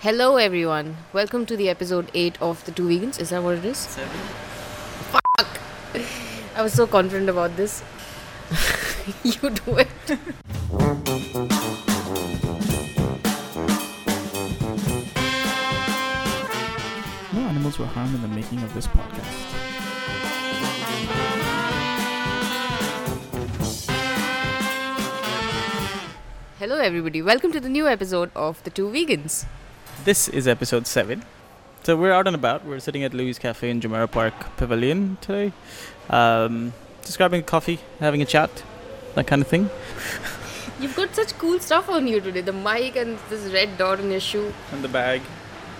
Hello, everyone. Welcome to the episode 8 of The Two Vegans. Is that what it is? Seven. Fuck! I was so confident about this. you do it. No animals were harmed in the making of this podcast. Hello, everybody. Welcome to the new episode of The Two Vegans. This is episode seven. So we're out and about. We're sitting at Louis Cafe in Jumeirah Park Pavilion today. Um, just grabbing a coffee, having a chat, that kind of thing. You've got such cool stuff on you today the mic and this red dot on your shoe, And the bag,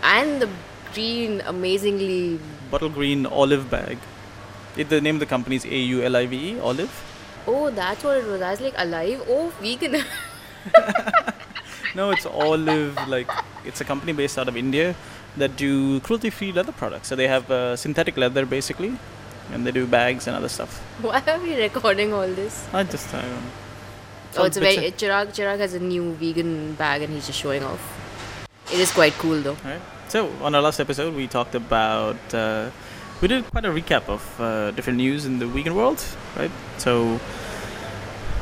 and the green, amazingly. bottle green olive bag. It, the name of the company is A U L I V E, Olive. Oh, that's what it was. I was like, alive? Oh, vegan. No, it's Olive. Like it's a company based out of India that do cruelty-free leather products. So they have uh, synthetic leather basically, and they do bags and other stuff. Why are we recording all this? I just I don't know. Oh, it's a very. of- Chirag, Chirag has a new vegan bag and he's just showing off. It is quite cool though. Alright. So on our last episode, we talked about uh, we did quite a recap of uh, different news in the vegan world, right? So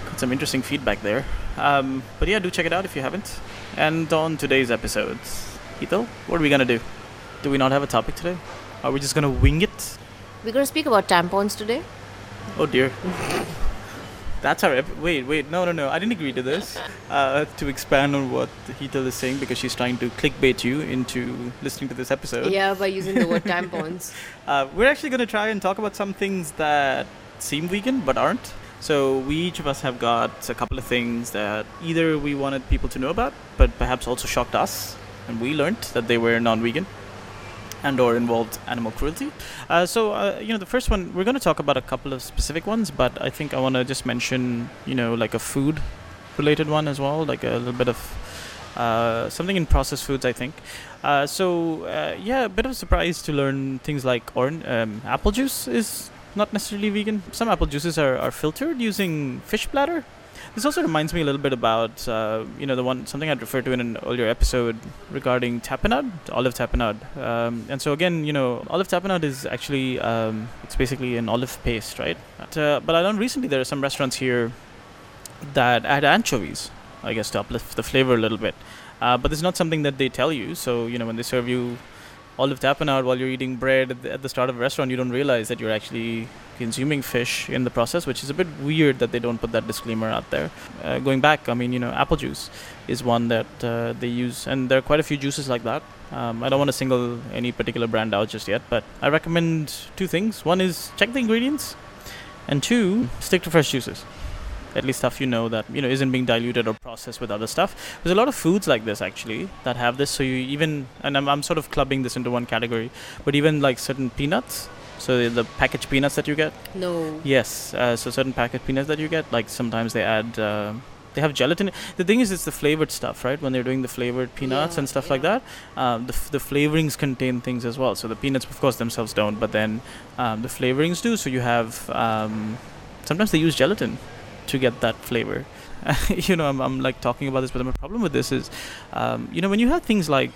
got some interesting feedback there. Um, but yeah, do check it out if you haven't. And on today's episode, Ethel, what are we gonna do? Do we not have a topic today? Are we just gonna wing it? We're going to speak about tampons today. Oh dear. That's our ep- wait, wait, no, no, no. I didn't agree to this. Uh, to expand on what Heathel is saying because she's trying to clickbait you into listening to this episode. Yeah, by using the word tampons. Uh, we're actually going to try and talk about some things that seem vegan but aren't. So we each of us have got a couple of things that either we wanted people to know about, but perhaps also shocked us, and we learned that they were non-vegan and or involved animal cruelty. Uh, so uh, you know, the first one we're going to talk about a couple of specific ones, but I think I want to just mention you know like a food-related one as well, like a little bit of uh, something in processed foods, I think. Uh, so uh, yeah, a bit of a surprise to learn things like orange, um, apple juice is not necessarily vegan. Some apple juices are, are filtered using fish bladder. This also reminds me a little bit about uh, you know the one something I'd referred to in an earlier episode regarding tapenade, olive tapenade. Um, and so again, you know, olive tapenade is actually um, it's basically an olive paste, right? But, uh, but I learned recently there are some restaurants here that add anchovies, I guess, to uplift the flavor a little bit. Uh, but it's not something that they tell you. So you know when they serve you olive tapenade while you're eating bread at the, at the start of a restaurant, you don't realize that you're actually consuming fish in the process, which is a bit weird that they don't put that disclaimer out there. Uh, going back, I mean, you know, apple juice is one that uh, they use, and there are quite a few juices like that. Um, I don't want to single any particular brand out just yet, but I recommend two things. One is check the ingredients, and two, stick to fresh juices. At least stuff you know that you know isn't being diluted or processed with other stuff. There's a lot of foods like this actually that have this. So you even and I'm, I'm sort of clubbing this into one category, but even like certain peanuts. So the, the packaged peanuts that you get. No. Yes. Uh, so certain packaged peanuts that you get, like sometimes they add. Uh, they have gelatin. The thing is, it's the flavored stuff, right? When they're doing the flavored peanuts Yeah, and stuff like that, um, the, f- the flavorings contain things as well. So the peanuts, of course, themselves don't, but then um, the flavorings do. So you have um, sometimes they use gelatin to get that flavor. you know, I'm, I'm like talking about this, but my problem with this is, um, you know, when you have things like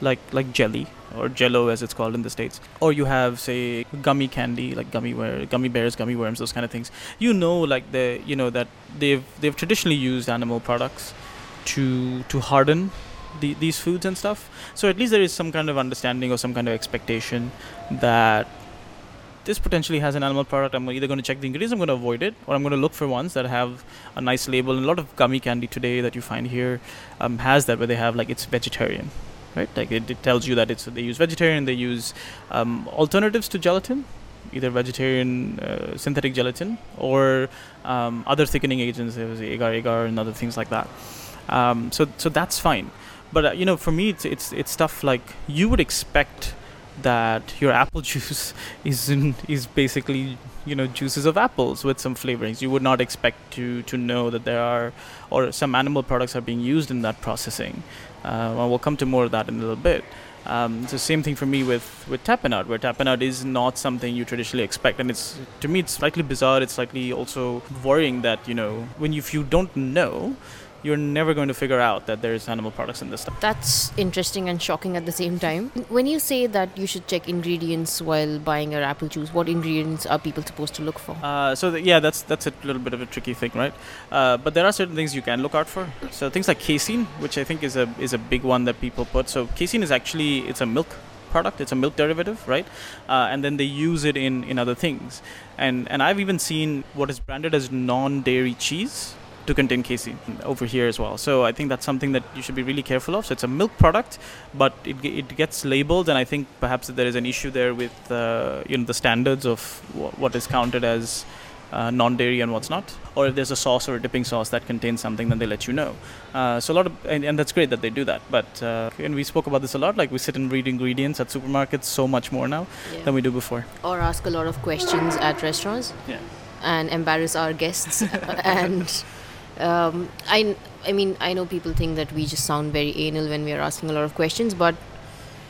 like like jelly or jello as it's called in the states or you have say gummy candy like gummy where gummy bears gummy worms those kind of things you know like the you know that they've they've traditionally used animal products to to harden the, these foods and stuff so at least there is some kind of understanding or some kind of expectation that this potentially has an animal product i'm either going to check the ingredients i'm going to avoid it or i'm going to look for ones that have a nice label. And a lot of gummy candy today that you find here um, has that where they have like it's vegetarian right? Like it, it tells you that it's they use vegetarian they use um, alternatives to gelatin either vegetarian uh, synthetic gelatin or um, other thickening agents agar agar and other things like that. Um, so so that's fine. But uh, you know for me it's, it's it's stuff like you would expect that your apple juice is in, is basically you know juices of apples with some flavorings. You would not expect to to know that there are or some animal products are being used in that processing. Uh, well, we'll come to more of that in a little bit. Um, the same thing for me with with tapenade where tapenade is not something you traditionally expect. And it's to me it's slightly bizarre. It's slightly also worrying that you know when you, if you don't know you're never going to figure out that there's animal products in this stuff. That's interesting and shocking at the same time. When you say that you should check ingredients while buying your apple juice, what ingredients are people supposed to look for? Uh, so th- yeah, that's that's a little bit of a tricky thing, right? Uh, but there are certain things you can look out for. So things like casein, which I think is a is a big one that people put. So casein is actually it's a milk product. It's a milk derivative, right? Uh, and then they use it in in other things. And and I've even seen what is branded as non-dairy cheese to contain casein over here as well. So I think that's something that you should be really careful of. So it's a milk product, but it, it gets labeled, and I think perhaps there is an issue there with uh, you know the standards of wh- what is counted as uh, non-dairy and what's not. Or if there's a sauce or a dipping sauce that contains something, then they let you know. Uh, so a lot of and, and that's great that they do that. But uh, and we spoke about this a lot. Like we sit and read ingredients at supermarkets so much more now than we do before. Or ask a lot of questions at restaurants Yeah. and embarrass our guests. and um, I, I mean, I know people think that we just sound very anal when we are asking a lot of questions, but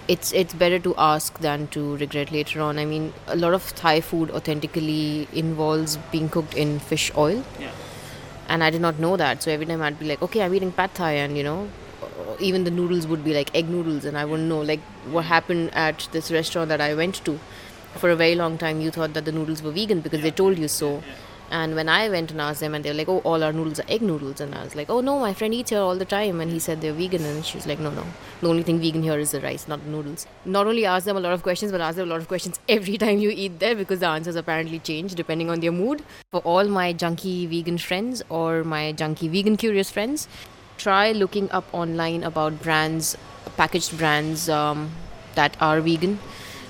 it's it's better to ask than to regret later on. I mean, a lot of Thai food authentically involves being cooked in fish oil. Yeah. and I did not know that. So every time I'd be like, okay, I'm eating pad thai, and you know, even the noodles would be like egg noodles, and I wouldn't know like what happened at this restaurant that I went to. For a very long time, you thought that the noodles were vegan because they told you so. And when I went and asked them, and they were like, "Oh, all our noodles are egg noodles," and I was like, "Oh no, my friend eats here all the time," and he said they're vegan, and she was like, "No, no, the only thing vegan here is the rice, not the noodles." Not only ask them a lot of questions, but ask them a lot of questions every time you eat there because the answers apparently change depending on their mood. For all my junky vegan friends or my junky vegan curious friends, try looking up online about brands, packaged brands um, that are vegan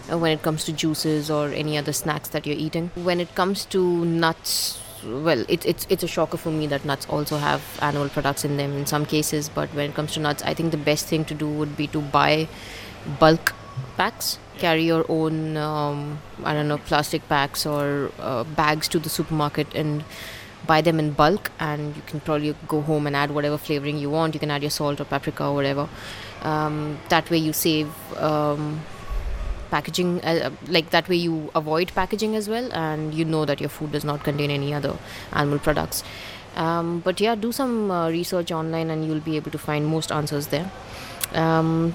when it comes to juices or any other snacks that you're eating. When it comes to nuts, well, it, it's it's a shocker for me that nuts also have animal products in them in some cases. But when it comes to nuts, I think the best thing to do would be to buy bulk packs. Carry your own, um, I don't know, plastic packs or uh, bags to the supermarket and buy them in bulk. And you can probably go home and add whatever flavoring you want. You can add your salt or paprika or whatever. Um, that way, you save. Um, packaging uh, like that way you avoid packaging as well and you know that your food does not contain any other animal products. Um, but yeah do some uh, research online and you'll be able to find most answers there. Um,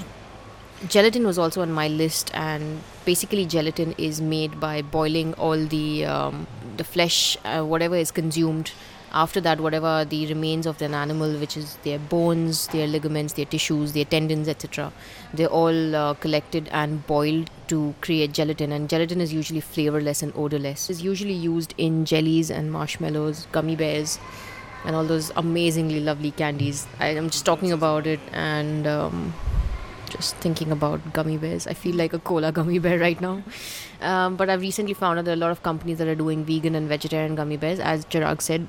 gelatin was also on my list and basically gelatin is made by boiling all the um, the flesh uh, whatever is consumed after that whatever the remains of an animal which is their bones their ligaments their tissues their tendons etc they're all uh, collected and boiled to create gelatin and gelatin is usually flavorless and odorless it's usually used in jellies and marshmallows gummy bears and all those amazingly lovely candies I, i'm just talking about it and um, just thinking about gummy bears. I feel like a cola gummy bear right now. Um, but I've recently found out there are a lot of companies that are doing vegan and vegetarian gummy bears. As Chirag said,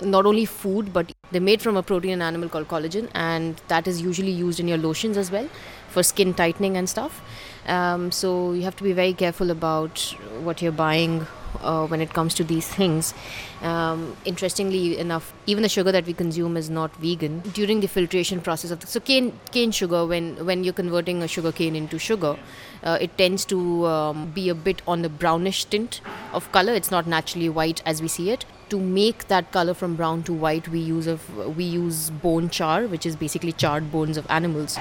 not only food, but they're made from a protein animal called collagen, and that is usually used in your lotions as well for skin tightening and stuff. Um, so you have to be very careful about what you're buying uh, when it comes to these things. Um, interestingly enough, even the sugar that we consume is not vegan. During the filtration process of the, so cane cane sugar, when when you're converting a sugar cane into sugar, uh, it tends to um, be a bit on the brownish tint of color. It's not naturally white as we see it. To make that color from brown to white, we use of we use bone char, which is basically charred bones of animals,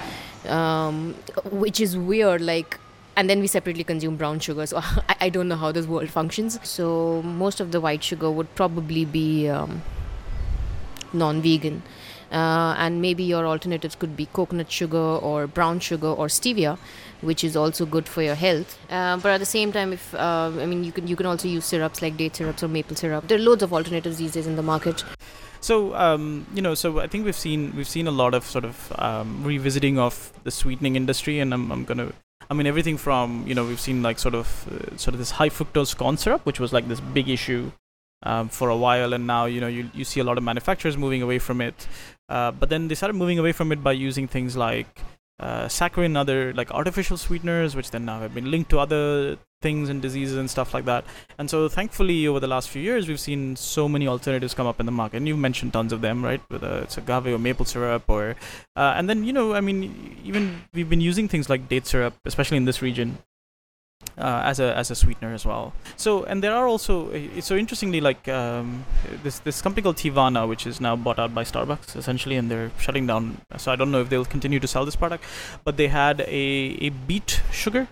um, which is weird. Like and then we separately consume brown sugar. So I, I don't know how this world functions. So most of the white sugar would probably be um, non-vegan, uh, and maybe your alternatives could be coconut sugar or brown sugar or stevia, which is also good for your health. Uh, but at the same time, if uh, I mean, you can you can also use syrups like date syrups or maple syrup. There are loads of alternatives these days in the market. So um, you know, so I think we've seen we've seen a lot of sort of um, revisiting of the sweetening industry, and I'm, I'm gonna. I mean, everything from you know we've seen like sort of uh, sort of this high fructose corn syrup, which was like this big issue um, for a while, and now you know you you see a lot of manufacturers moving away from it. Uh, but then they started moving away from it by using things like uh, saccharin other like artificial sweeteners, which then now have been linked to other things and diseases and stuff like that. And so, thankfully, over the last few years, we've seen so many alternatives come up in the market. And you've mentioned tons of them, right? Whether it's agave or maple syrup, or uh, and then you know, I mean, even we've been using things like date syrup, especially in this region. uh, as a as a sweetener as well. So and there are also so interestingly like um, this this company called Teavana, which is now bought out by Starbucks essentially, and they're shutting down. So I don't know if they'll continue to sell this product, but they had a a beet sugar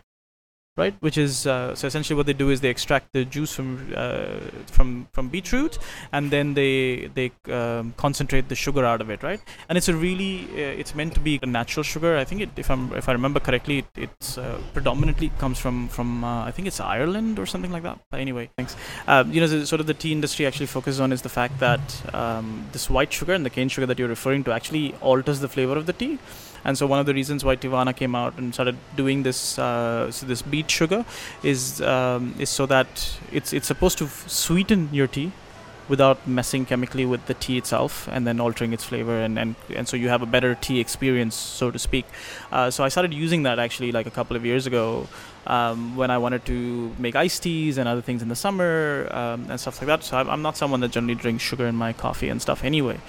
right? Which is uh, so essentially what they do is they extract the juice from uh, from from beetroot, and then they they um, concentrate the sugar out of it, right? And it's a really uh, it's meant to be a natural sugar. I think it, if I'm if I remember correctly, it, it's uh, predominantly comes from from uh, I think it's Ireland or something like that. But anyway, thanks. Um, you know, the, sort of the tea industry actually focuses on is the fact that um, this white sugar and the cane sugar that you're referring to actually alters the flavor of the tea and so one of the reasons why Teavana came out and started doing this uh, so this beet sugar is um, is so that it's it's supposed to f- sweeten your tea without messing chemically with the tea itself and then altering its flavor and, and, and so you have a better tea experience so to speak. Uh, so i started using that actually like a couple of years ago um, when I wanted to make iced teas and other things in the summer um, and stuff like that. So I'm not someone that generally drinks sugar in my coffee and stuff anyway.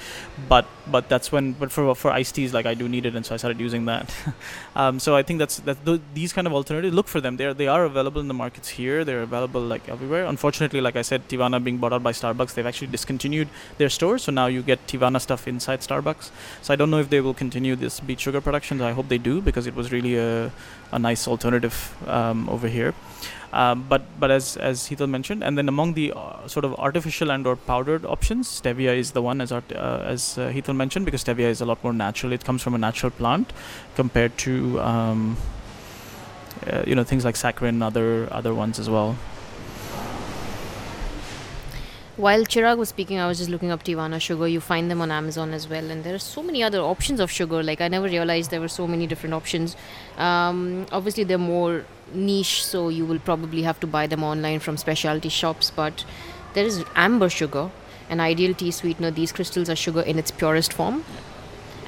But but that's when but for for iced teas like I do need it, and so I started using that. um, so I think that's that th- these kind of alternatives. Look for them. They they are available in the markets here. They're available like everywhere. Unfortunately, like I said, Teavana being bought out by Starbucks, they've actually discontinued their stores. So now you get Teavana stuff inside Starbucks. So I don't know if they will continue this beet sugar production. I hope they do because it was really a a nice alternative um, over here. Um, but but as as Heathel mentioned, and then among the uh, sort of artificial and or powdered options, stevia is the one as art, uh, as uh, Heathel mentioned because stevia is a lot more natural. It comes from a natural plant compared to um, uh, you know things like saccharin other other ones as well. While Chirag was speaking, I was just looking up Teavana sugar. You find them on Amazon as well, and there are so many other options of sugar. Like I never realized there were so many different options. Um, obviously, they're more niche, so you will probably have to buy them online from specialty shops. But there is amber sugar, an ideal tea sweetener. These crystals are sugar in its purest form,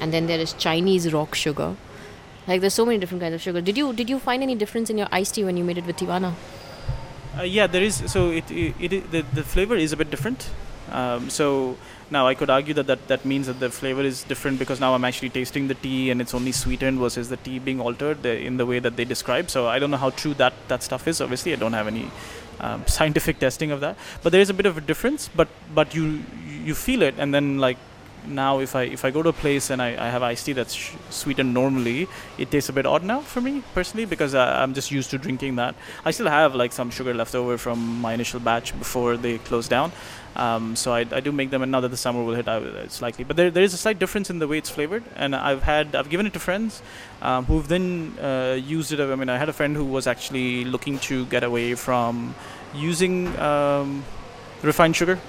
and then there is Chinese rock sugar. Like there's so many different kinds of sugar. Did you did you find any difference in your iced tea when you made it with Teavana? Uh, yeah, there is. So it, it, it the, the flavor is a bit different. Um, so now I could argue that, that that means that the flavor is different because now I'm actually tasting the tea and it's only sweetened versus the tea being altered in the way that they describe. So I don't know how true that that stuff is. Obviously, I don't have any um, scientific testing of that. But there is a bit of a difference. But but you you feel it, and then like now if I if I go to a place and I, I have iced tea that's sh- sweetened normally, it tastes a bit odd now for me personally because I, I'm just used to drinking that. I still have like some sugar left over from my initial batch before they closed down. Um, so I, I do make them, and now that the summer will hit, I, it's likely. But there, there is a slight difference in the way it's flavored, and I've had I've given it to friends um, who've then uh, used it. I mean, I had a friend who was actually looking to get away from using um, refined sugar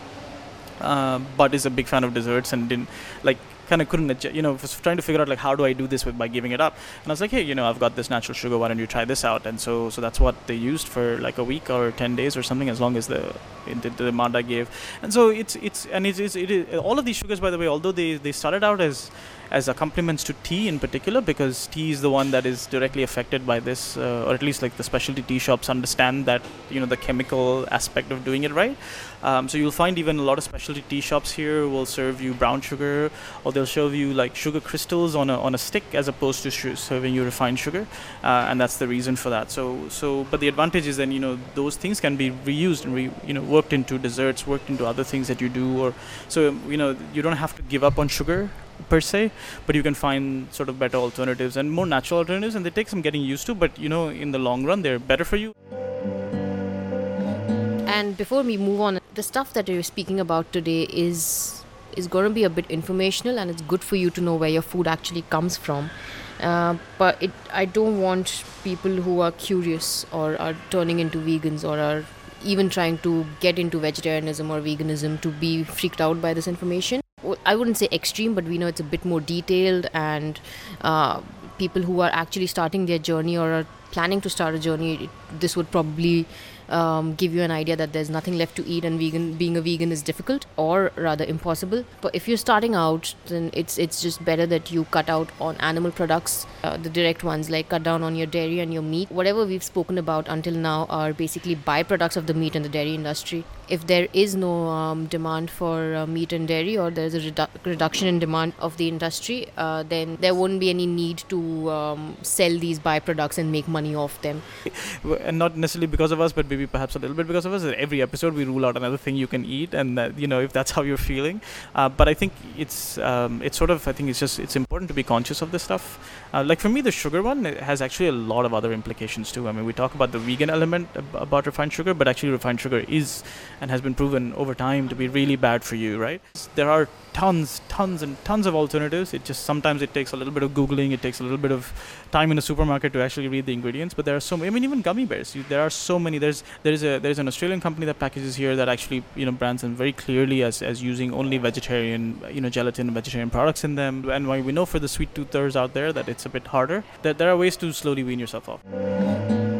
uh, but is a big fan of desserts and didn't like kind of couldn't adjust, you know was trying to figure out like how do I do this with by giving it up? And I was like hey you know I've got this natural sugar why don't you try this out? And so so that's what they used for like a week or 10 days or something as long as the the, the amount I gave. And so it's it's and it's, it's it is all of these sugars by the way although they they started out as as accompaniments to tea in particular because tea is the one that is directly affected by this uh, or at least like the specialty tea shops understand that you know the chemical aspect of doing it right. Um, so you'll find even a lot of specialty tea shops here will serve you brown sugar or they'll serve you like sugar crystals on a, on a stick as opposed to sh- serving you refined sugar uh, and that's the reason for that. So so but the advantage is then you know those things can be reused and re, you know worked into desserts worked into other things that you do or so you know you don't have to give up on sugar per se but you can find sort of better alternatives and more natural alternatives and they take some getting used to but you know in the long run they're better for you and before we move on the stuff that you're speaking about today is is going to be a bit informational and it's good for you to know where your food actually comes from uh, but it, I don't want people who are curious or are turning into vegans or are even trying to get into vegetarianism or veganism to be freaked out by this information. I wouldn't say extreme, but we know it's a bit more detailed, and uh, people who are actually starting their journey or are planning to start a journey, this would probably um, give you an idea that there's nothing left to eat and vegan being a vegan is difficult or rather impossible. But if you're starting out then it's it's just better that you cut out on animal products uh, the direct ones like cut down on your dairy and your meat. Whatever we've spoken about until now are basically byproducts of the meat and the dairy industry if there is no um, demand for uh, meat and dairy or there's a redu- reduction in demand of the industry uh, then there won't be any need to um, sell these byproducts and make money off them and not necessarily because of us, but maybe perhaps a little bit because of us. Every episode we rule out another thing you can eat, and you know if that's how you're feeling. Uh, but I think it's um, it's sort of I think it's just it's important to be conscious of this stuff. Uh, like for me, the sugar one has actually a lot of other implications too. I mean, we talk about the vegan element ab- about refined sugar, but actually refined sugar is and has been proven over time to be really bad for you. Right? There are tons, tons, and tons of alternatives. It just sometimes it takes a little bit of googling. It takes a little bit of time in a supermarket to actually read the ingredients. But there are so many. I mean, even gummy bears. You, there are so many. There's there's a there's an Australian company that packages here that actually you know brands them very clearly as as using only vegetarian you know gelatin vegetarian products in them. And why we know for the sweet toothers out there that it's a bit harder. That there are ways to slowly wean yourself off.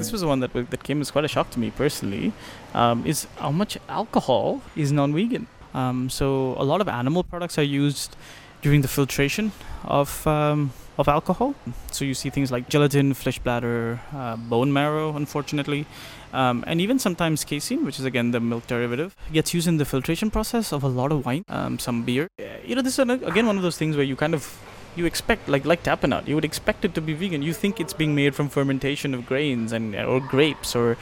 This was the one that that came as quite a shock to me personally. Um, is how much alcohol is non-vegan. Um, so a lot of animal products are used during the filtration of um, of alcohol. So you see things like gelatin, fish bladder, uh, bone marrow, unfortunately, um, and even sometimes casein, which is again the milk derivative, gets used in the filtration process of a lot of wine, um, some beer. You know, this is again one of those things where you kind of you expect like like tapenade, you would expect it to be vegan. You think it's being made from fermentation of grains and or grapes or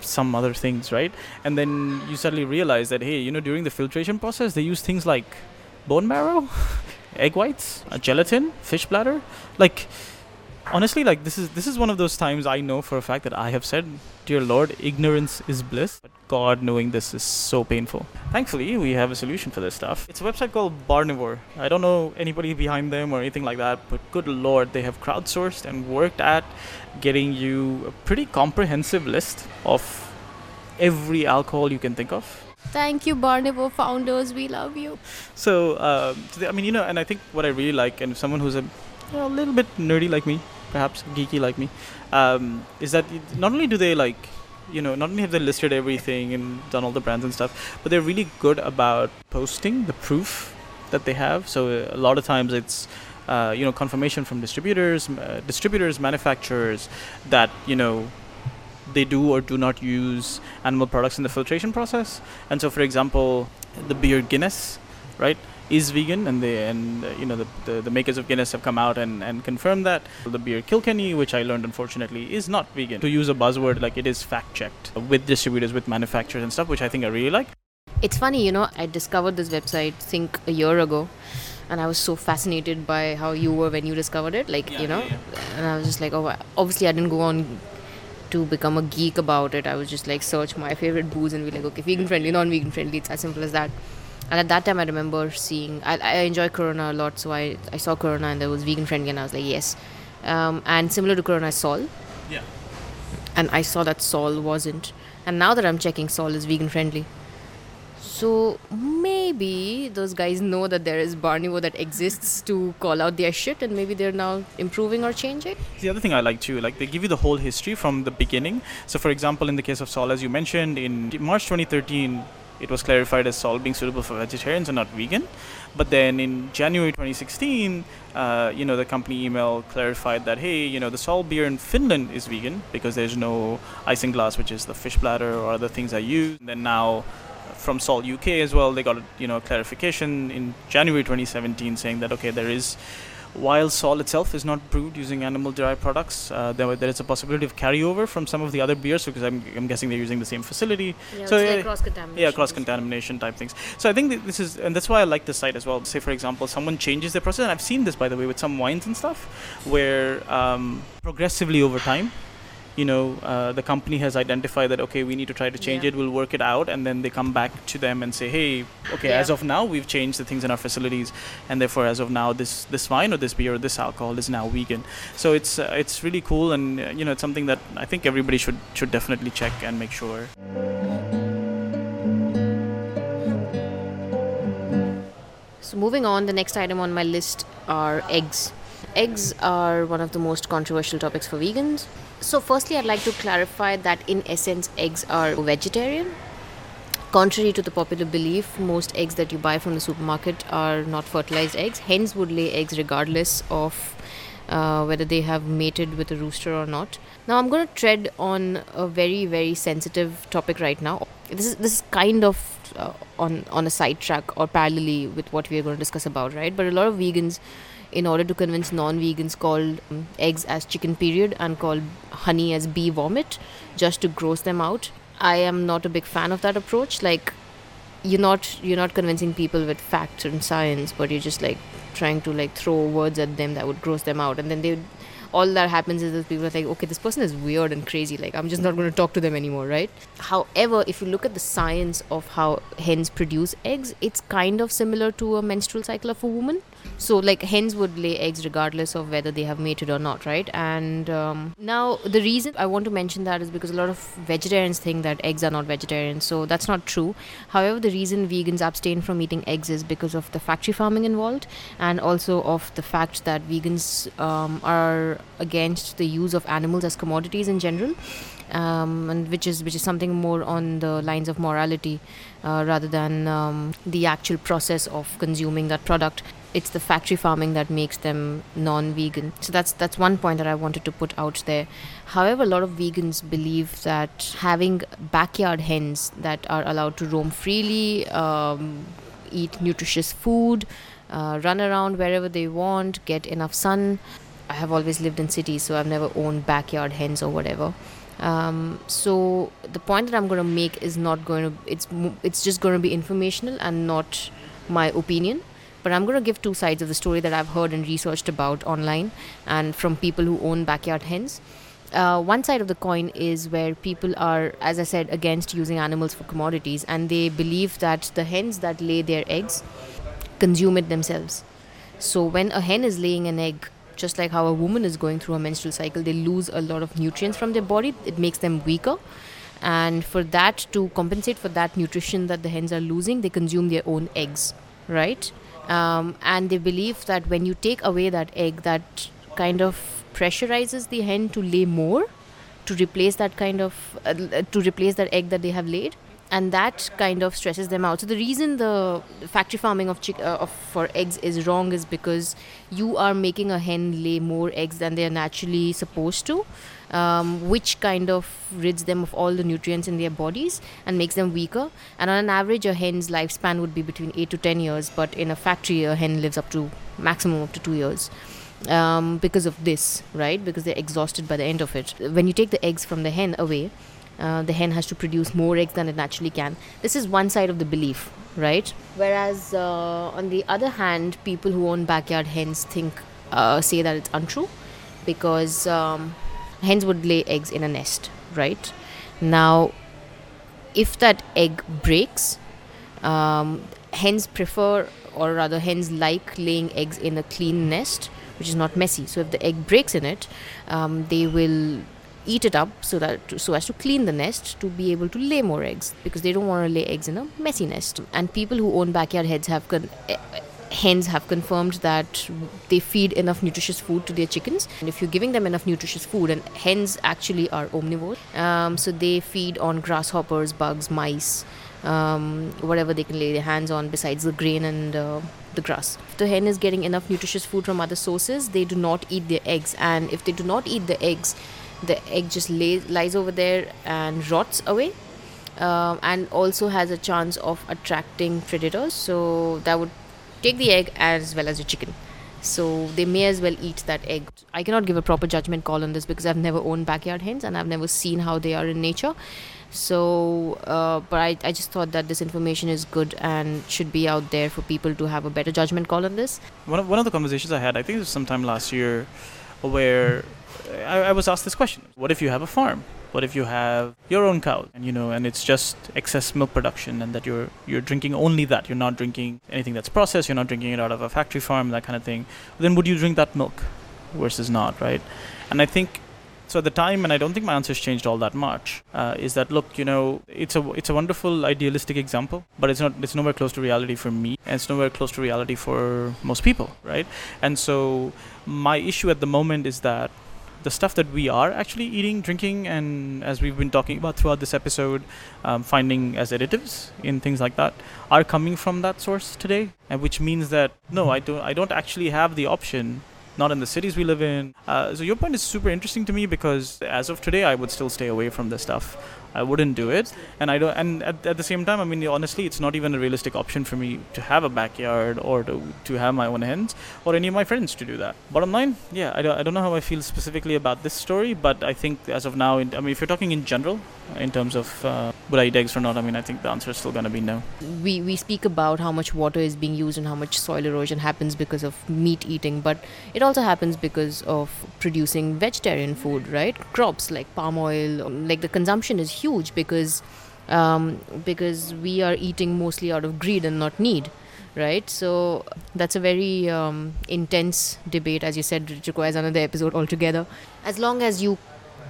some other things, right? And then you suddenly realize that hey, you know, during the filtration process, they use things like bone marrow, egg whites, gelatin, fish bladder. Like, honestly, like this is this is one of those times I know for a fact that I have said, "Dear Lord, ignorance is bliss." But God, knowing this is so painful. Thankfully, we have a solution for this stuff. It's a website called Barnivore. I don't know anybody behind them or anything like that, but good Lord, they have crowdsourced and worked at getting you a pretty comprehensive list of every alcohol you can think of. Thank you, Barnivore founders. We love you. So, uh, the- I mean, you know, and I think what I really like, and someone who's a, a little bit nerdy like me, perhaps geeky like me, um, is that not only do they like, you know, not only have they listed everything and done all the brands and stuff, but they're really good about posting the proof that they have. So uh, a lot of times it's, uh, you know, confirmation from distributors, uh, distributors, manufacturers that you know they do or do not use animal products in the filtration process. And so, for example, the beer Guinness, right, is vegan, and they and uh, you know the, the the makers of Guinness have come out and and confirmed that the beer Kilkenny, which I learned unfortunately is not vegan. To use a buzzword like it is fact checked with distributors, with manufacturers and stuff, which I think I really like. It's funny, you know, I discovered this website, think a year ago, and I was so fascinated by how you were when you discovered it. Like, Yeah, you know, yeah, and I was just like, oh, obviously, I didn't go on to become a geek about it. I was just like, search my favorite booze and be like, okay, vegan friendly, non vegan friendly. It's as simple as that. And at that time, I remember seeing, I, I enjoy Corona a lot, so I, I saw Corona and there was vegan friendly, and I was like, yes. Um, and similar to Corona, I Sol. Yeah. And I saw that Sol wasn't. And now that I'm checking, Sol is vegan friendly. So maybe those guys know that there is Barnivore that exists to call out their shit, and maybe they're now improving or changing. The other thing I like too, like they give you the whole history from the beginning. So, for example, in the case of Sol, as you mentioned, in March 2013, it was clarified as Sol being suitable for vegetarians and not vegan. But then in January 2016, uh, you know, the company email clarified that hey, you know, the Sol beer in Finland is vegan because there's no isinglass, which is the fish bladder or other things I use. And then now from Sol UK as well, they got you know clarification in January 2017 saying that okay, there is while Sol itself is not brewed using animal-derived products, uh, there, there is a possibility of carryover from some of the other beers because I'm, I'm guessing they're using the same facility. Yeah, So, yeah, like cross contamination. Yeah, cross contamination type things. So I think that this is, and that's why I like this site as well. Say, for example, someone changes their process, and I've seen this by the way with some wines and stuff, where um, progressively over time, you know, uh, the company has identified that okay, we need to try to change Yeah. it. We'll work it out, and then they come back to them and say, hey, okay, Yeah. as of now, we've changed the things in our facilities, and therefore, as of now, this this wine or this beer or this alcohol is now vegan. So it's uh, it's really cool, and uh, you know, it's something that I think everybody should should definitely check and make sure. So moving on, the next item on my list are eggs. Eggs are one of the most controversial topics for vegans. So firstly, I'd like to clarify that in essence, eggs are vegetarian. Contrary to the popular belief, most eggs that you buy from the supermarket are not fertilized eggs. Hens would lay eggs regardless of uh, whether they have mated with a rooster or not. Now, I'm going to tread on a very, very sensitive topic right now. This is this is kind of uh, on on a sidetrack or parallelly with what we are going to discuss about, right? But a lot of vegans in order to convince non-vegans called um, eggs as chicken period and called honey as bee vomit just to gross them out. I am not a big fan of that approach. Like you're not you're not convincing people with facts and science but you're just like trying to like throw words at them that would gross them out. And then they all that happens is that people are like okay this person is weird and crazy. Like i'm just not going to talk to them anymore right? However if you look at the science of how hens produce eggs it's kind of similar to a menstrual cycle of a woman so like hens would lay eggs regardless of whether they have mated or not right? And um, now the reason i want to mention that is because a lot of vegetarians think that eggs are not vegetarian. So that's not true. However the reason vegans abstain from eating eggs is because of the factory farming involved and also of the fact that vegans um, are against the use of animals as commodities in general um, and which is which is something more on the lines of morality uh, rather than um, the actual process of consuming that product. It's the factory farming that makes them non-vegan. So that's that's one point that i wanted to put out there. However a lot of vegans believe that having backyard hens that are allowed to roam freely um, eat nutritious food uh, run around wherever they want get enough sun. I have always lived in cities so i've never owned backyard hens or whatever um, so the point that i'm going to make is not going to it's it's just going to be informational and not my opinion but I'm going to give two sides of the story that I've heard and researched about online and from people who own backyard hens. Uh, one side of the coin is where people are, as I said, against using animals for commodities, and they believe that the hens that lay their eggs consume it themselves. So when a hen is laying an egg, just like how a woman is going through a menstrual cycle, they lose a lot of nutrients from their body. It makes them weaker. And for that, to compensate for that nutrition that the hens are losing, they consume their own eggs, right? um, and they believe that when you take away that egg that kind of pressurizes the hen to lay more to replace that kind of uh, to replace that egg that they have laid and that kind of stresses them out so the reason the factory farming of, chick- uh, of for eggs is wrong is because you are making a hen lay more eggs than they are naturally supposed to um, which kind of rids them of all the nutrients in their bodies and makes them weaker. And on an average, a hen's lifespan would be between 8 to 10 years, but in a factory, a hen lives up to maximum up to 2 years. Um, because of this, right? Because they're exhausted by the end of it. When you take the eggs from the hen away, uh, the hen has to produce more eggs than it naturally can. This is one side of the belief, right? Whereas uh, on the other hand, people who own backyard hens think uh, say that it's untrue because um, hens would lay eggs in a nest, right? Now, if that egg breaks, um, hens prefer, or rather, hens like laying eggs in a clean nest, which is not messy. So, if the egg breaks in it, um, they will eat it up so that so as to clean the nest to be able to lay more eggs because they don't want to lay eggs in a messy nest. And people who own backyard hens have con- hens have confirmed that they feed enough nutritious food to their chickens. And if you're giving them enough nutritious food, and hens actually are omnivores, um, so they feed on grasshoppers, bugs, mice, um, whatever they can lay their hands on besides the grain and uh, the grass. If the hen is getting enough nutritious food from other sources, they do not eat their eggs. And if they do not eat the eggs, the egg just lay, lies over there and rots away. Um, and also has a chance of attracting predators. So that would take the egg as well as the chicken. So they may as well eat that egg. I cannot give a proper judgment call on this because I've never owned backyard hens and I've never seen how they are in nature. So, uh, but I, I just thought that this information is good and should be out there for people to have a better judgment call on this. One of, one of the conversations I had, I think it was sometime last year, where I, I was asked this question What if you have a farm? What if you have your own cow and you know and it's just excess milk production and that you're you're drinking only that. You're not drinking anything that's processed, you're not drinking it out of a factory farm, that kind of thing. Then would you drink that milk versus not, right? And I think so at the time, and I don't think my answers changed all that much. Uh, is that look, you know, it's a it's a wonderful idealistic example, but it's not it's nowhere close to reality for me, and it's nowhere close to reality for most people, right? And so my issue at the moment is that the stuff that we are actually eating, drinking, and as we've been talking about throughout this episode, um, finding as additives in things like that, are coming from that source today, and which means that no, I don't, I don't actually have the option not in the cities we live in. Uh, so your point is super interesting to me because as of today, I would still stay away from this stuff. I wouldn't do it, and I don't. And at, at the same time, I mean, honestly, it's not even a realistic option for me to have a backyard or to, to have my own hens or any of my friends to do that. Bottom line, yeah, I don't, I don't know how I feel specifically about this story, but I think as of now, in, I mean, if you're talking in general, in terms of uh, would I eat eggs or not, I mean, I think the answer is still going to be no. We we speak about how much water is being used and how much soil erosion happens because of meat eating, but it also happens because of producing vegetarian food, right? Crops like palm oil, like the consumption is huge because um, because we are eating mostly out of greed and not need right so that's a very um, intense debate as you said it requires another episode altogether as long as you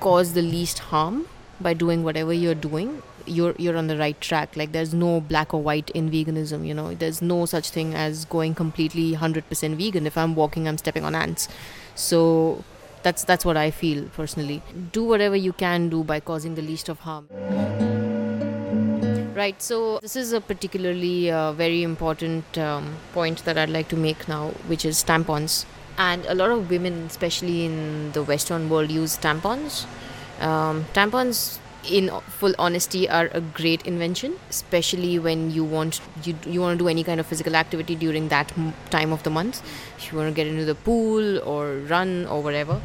cause the least harm by doing whatever you're doing you're you're on the right track. Like there's no black or white in veganism you know? There's no such thing as going completely 100% vegan. If i'm walking i'm stepping on ants. So that's that's what i feel personally. Do whatever you can do by causing the least of harm. Right, so this is a particularly uh, very important um, point that I'd like to make now, which is tampons. And a lot of women, especially in the Western world, use tampons. Um, tampons, in full honesty, are a great invention, especially when you want you you want to do any kind of physical activity during that time of the month. If you want to get into the pool or run or whatever.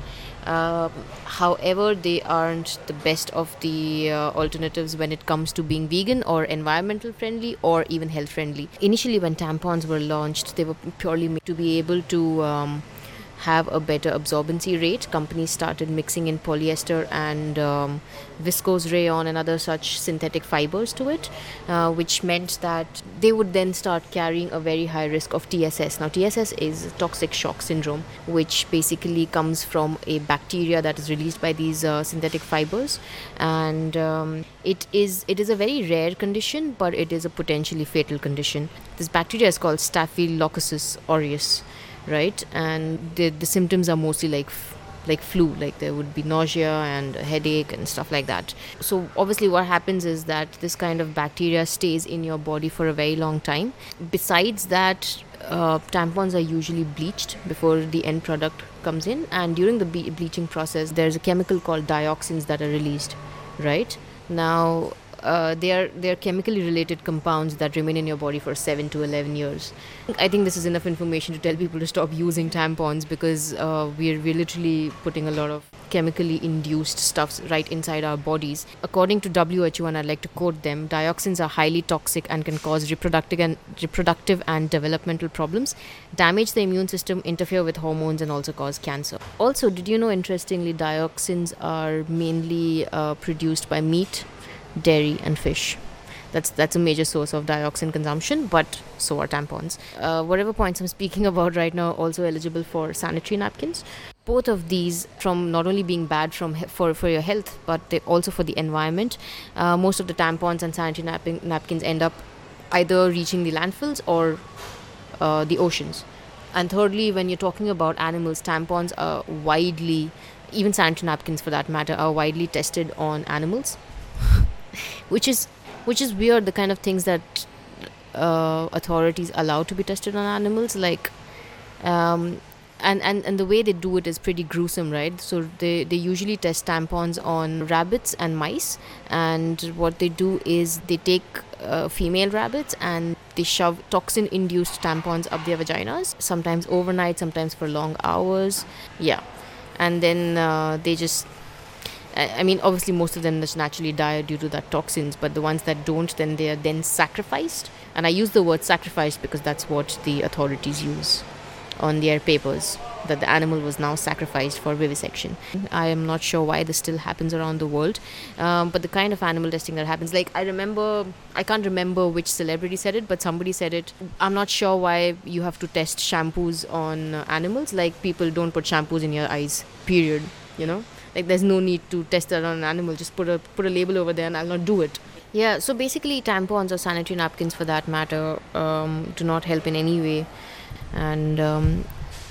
Um, however, they aren't the best of the uh, alternatives when it comes to being vegan or environmental friendly or even health friendly. Initially, when tampons were launched, they were purely made to be able to um, have a better absorbency rate. Companies started mixing in polyester and um, viscose rayon and other such synthetic fibers to it, uh, which meant that they would then start carrying a very high risk of TSS. Now, TSS is toxic shock syndrome, which basically comes from a bacteria that is released by these uh, synthetic fibers, and um, it is it is a very rare condition, but it is a potentially fatal condition. This bacteria is called Staphylococcus aureus right? And the, the symptoms are mostly like like flu like there would be nausea and headache and stuff like that. So obviously what happens is that this kind of bacteria stays in your body for a very long time. Besides that uh, tampons are usually bleached before the end product comes in. And during the be- bleaching process there's a chemical called dioxins that are released right? Now uh, they are they are chemically related compounds that remain in your body for 7 to 11 years. I think this is enough information to tell people to stop using tampons because uh, we're, we're literally putting a lot of chemically induced stuffs right inside our bodies. According to who and i'd like to quote them dioxins are highly toxic and can cause reproductive and reproductive and developmental problems damage the immune system interfere with hormones and also cause cancer. Also did you know interestingly dioxins are mainly uh, produced by meat dairy and fish. That's that's a major source of dioxin consumption but so are tampons. Uh, whatever points i'm speaking about right now also eligible for sanitary napkins. Both of these from not only being bad from for, for your health but also for the environment. Uh, most of the tampons and sanitary nap- napkins end up either reaching the landfills or uh, the oceans. And thirdly when you're talking about animals tampons are widely even sanitary napkins for that matter are widely tested on animals which is which is weird the kind of things that uh, authorities allow to be tested on animals like um, and, and and the way they do it is pretty gruesome right? So they they usually test tampons on rabbits and mice and what they do is they take uh, female rabbits and they shove toxin induced tampons up their vaginas sometimes overnight sometimes for long hours. Yeah. And then uh, they just I mean, obviously, most of them just naturally die due to that toxins, but the ones that don't, then they are then sacrificed. And I use the word sacrificed because that's what the authorities use on their papers that the animal was now sacrificed for vivisection. I am not sure why this still happens around the world, um, but the kind of animal testing that happens, like I remember, I can't remember which celebrity said it, but somebody said it. I'm not sure why you have to test shampoos on animals. Like people don't put shampoos in your eyes. Period. You know like there's no need to test that on an animal. Just put a put a label over there and i'll not do it. Yeah so basically tampons or sanitary napkins for that matter um, do not help in any way. And um,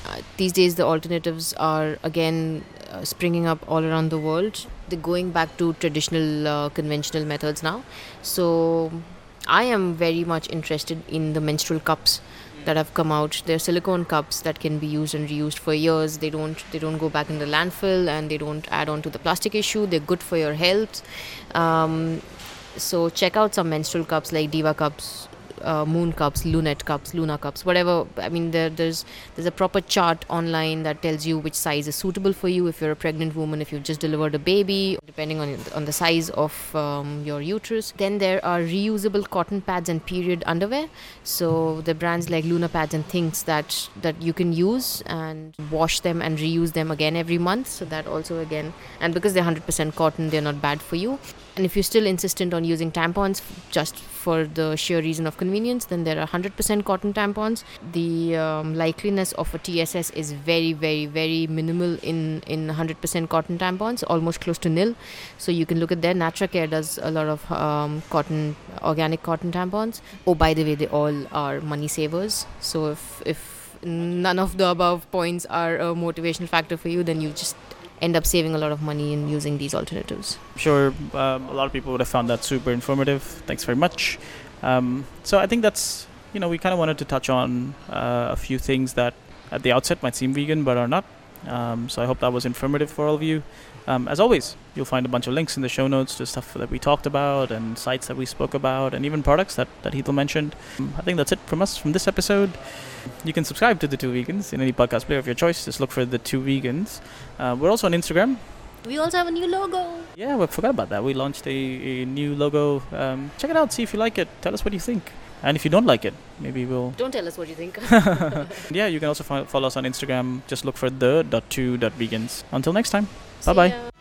uh, these days the alternatives are again uh, springing up all around the world. They're going back to traditional uh, conventional methods now. So i am very much interested in the menstrual cups that have come out. They're silicone cups that can be used and reused for years. They don't they don't go back in the landfill and they don't add on to the plastic issue. They're good for your health. Um, so check out some menstrual cups like Diva cups uh, moon cups, lunette cups, luna cups, whatever. I mean, there, there's there's a proper chart online that tells you which size is suitable for you. If you're a pregnant woman, if you've just delivered a baby, depending on on the size of um, your uterus. Then there are reusable cotton pads and period underwear. So the brands like Luna pads and things that that you can use and wash them and reuse them again every month. So that also again, and because they're 100% cotton, they're not bad for you. And if you're still insistent on using tampons just for the sheer reason of convenience, then there are 100% cotton tampons. The um, likeliness of a TSS is very, very, very minimal in, in 100% cotton tampons, almost close to nil. So you can look at there. NatraCare does a lot of um, cotton, organic cotton tampons. Oh, by the way, they all are money savers. So if, if none of the above points are a motivational factor for you, then you just end up saving a lot of money in using these alternatives. Sure um, a lot of people would have found that super informative. Thanks very much. Um, so I think that's you know we kind of wanted to touch on uh, a few things that at the outset might seem vegan but are not. Um, so I hope that was informative for all of you. Um, as always, you'll find a bunch of links in the show notes to stuff that we talked about and sites that we spoke about and even products that, that Heathel mentioned. Um, I think that's it from us from this episode. You can subscribe to The Two Vegans in any podcast player of your choice. Just look for The Two Vegans. Uh, we're also on Instagram. We also have a new logo. Yeah, we forgot about that. We launched a, a new logo. Um, check it out, see if you like it. Tell us what you think. And if you don't like it, maybe we'll. Don't tell us what you think. yeah, you can also follow us on Instagram. Just look for the dot two dot vegans. Until next time. Bye bye.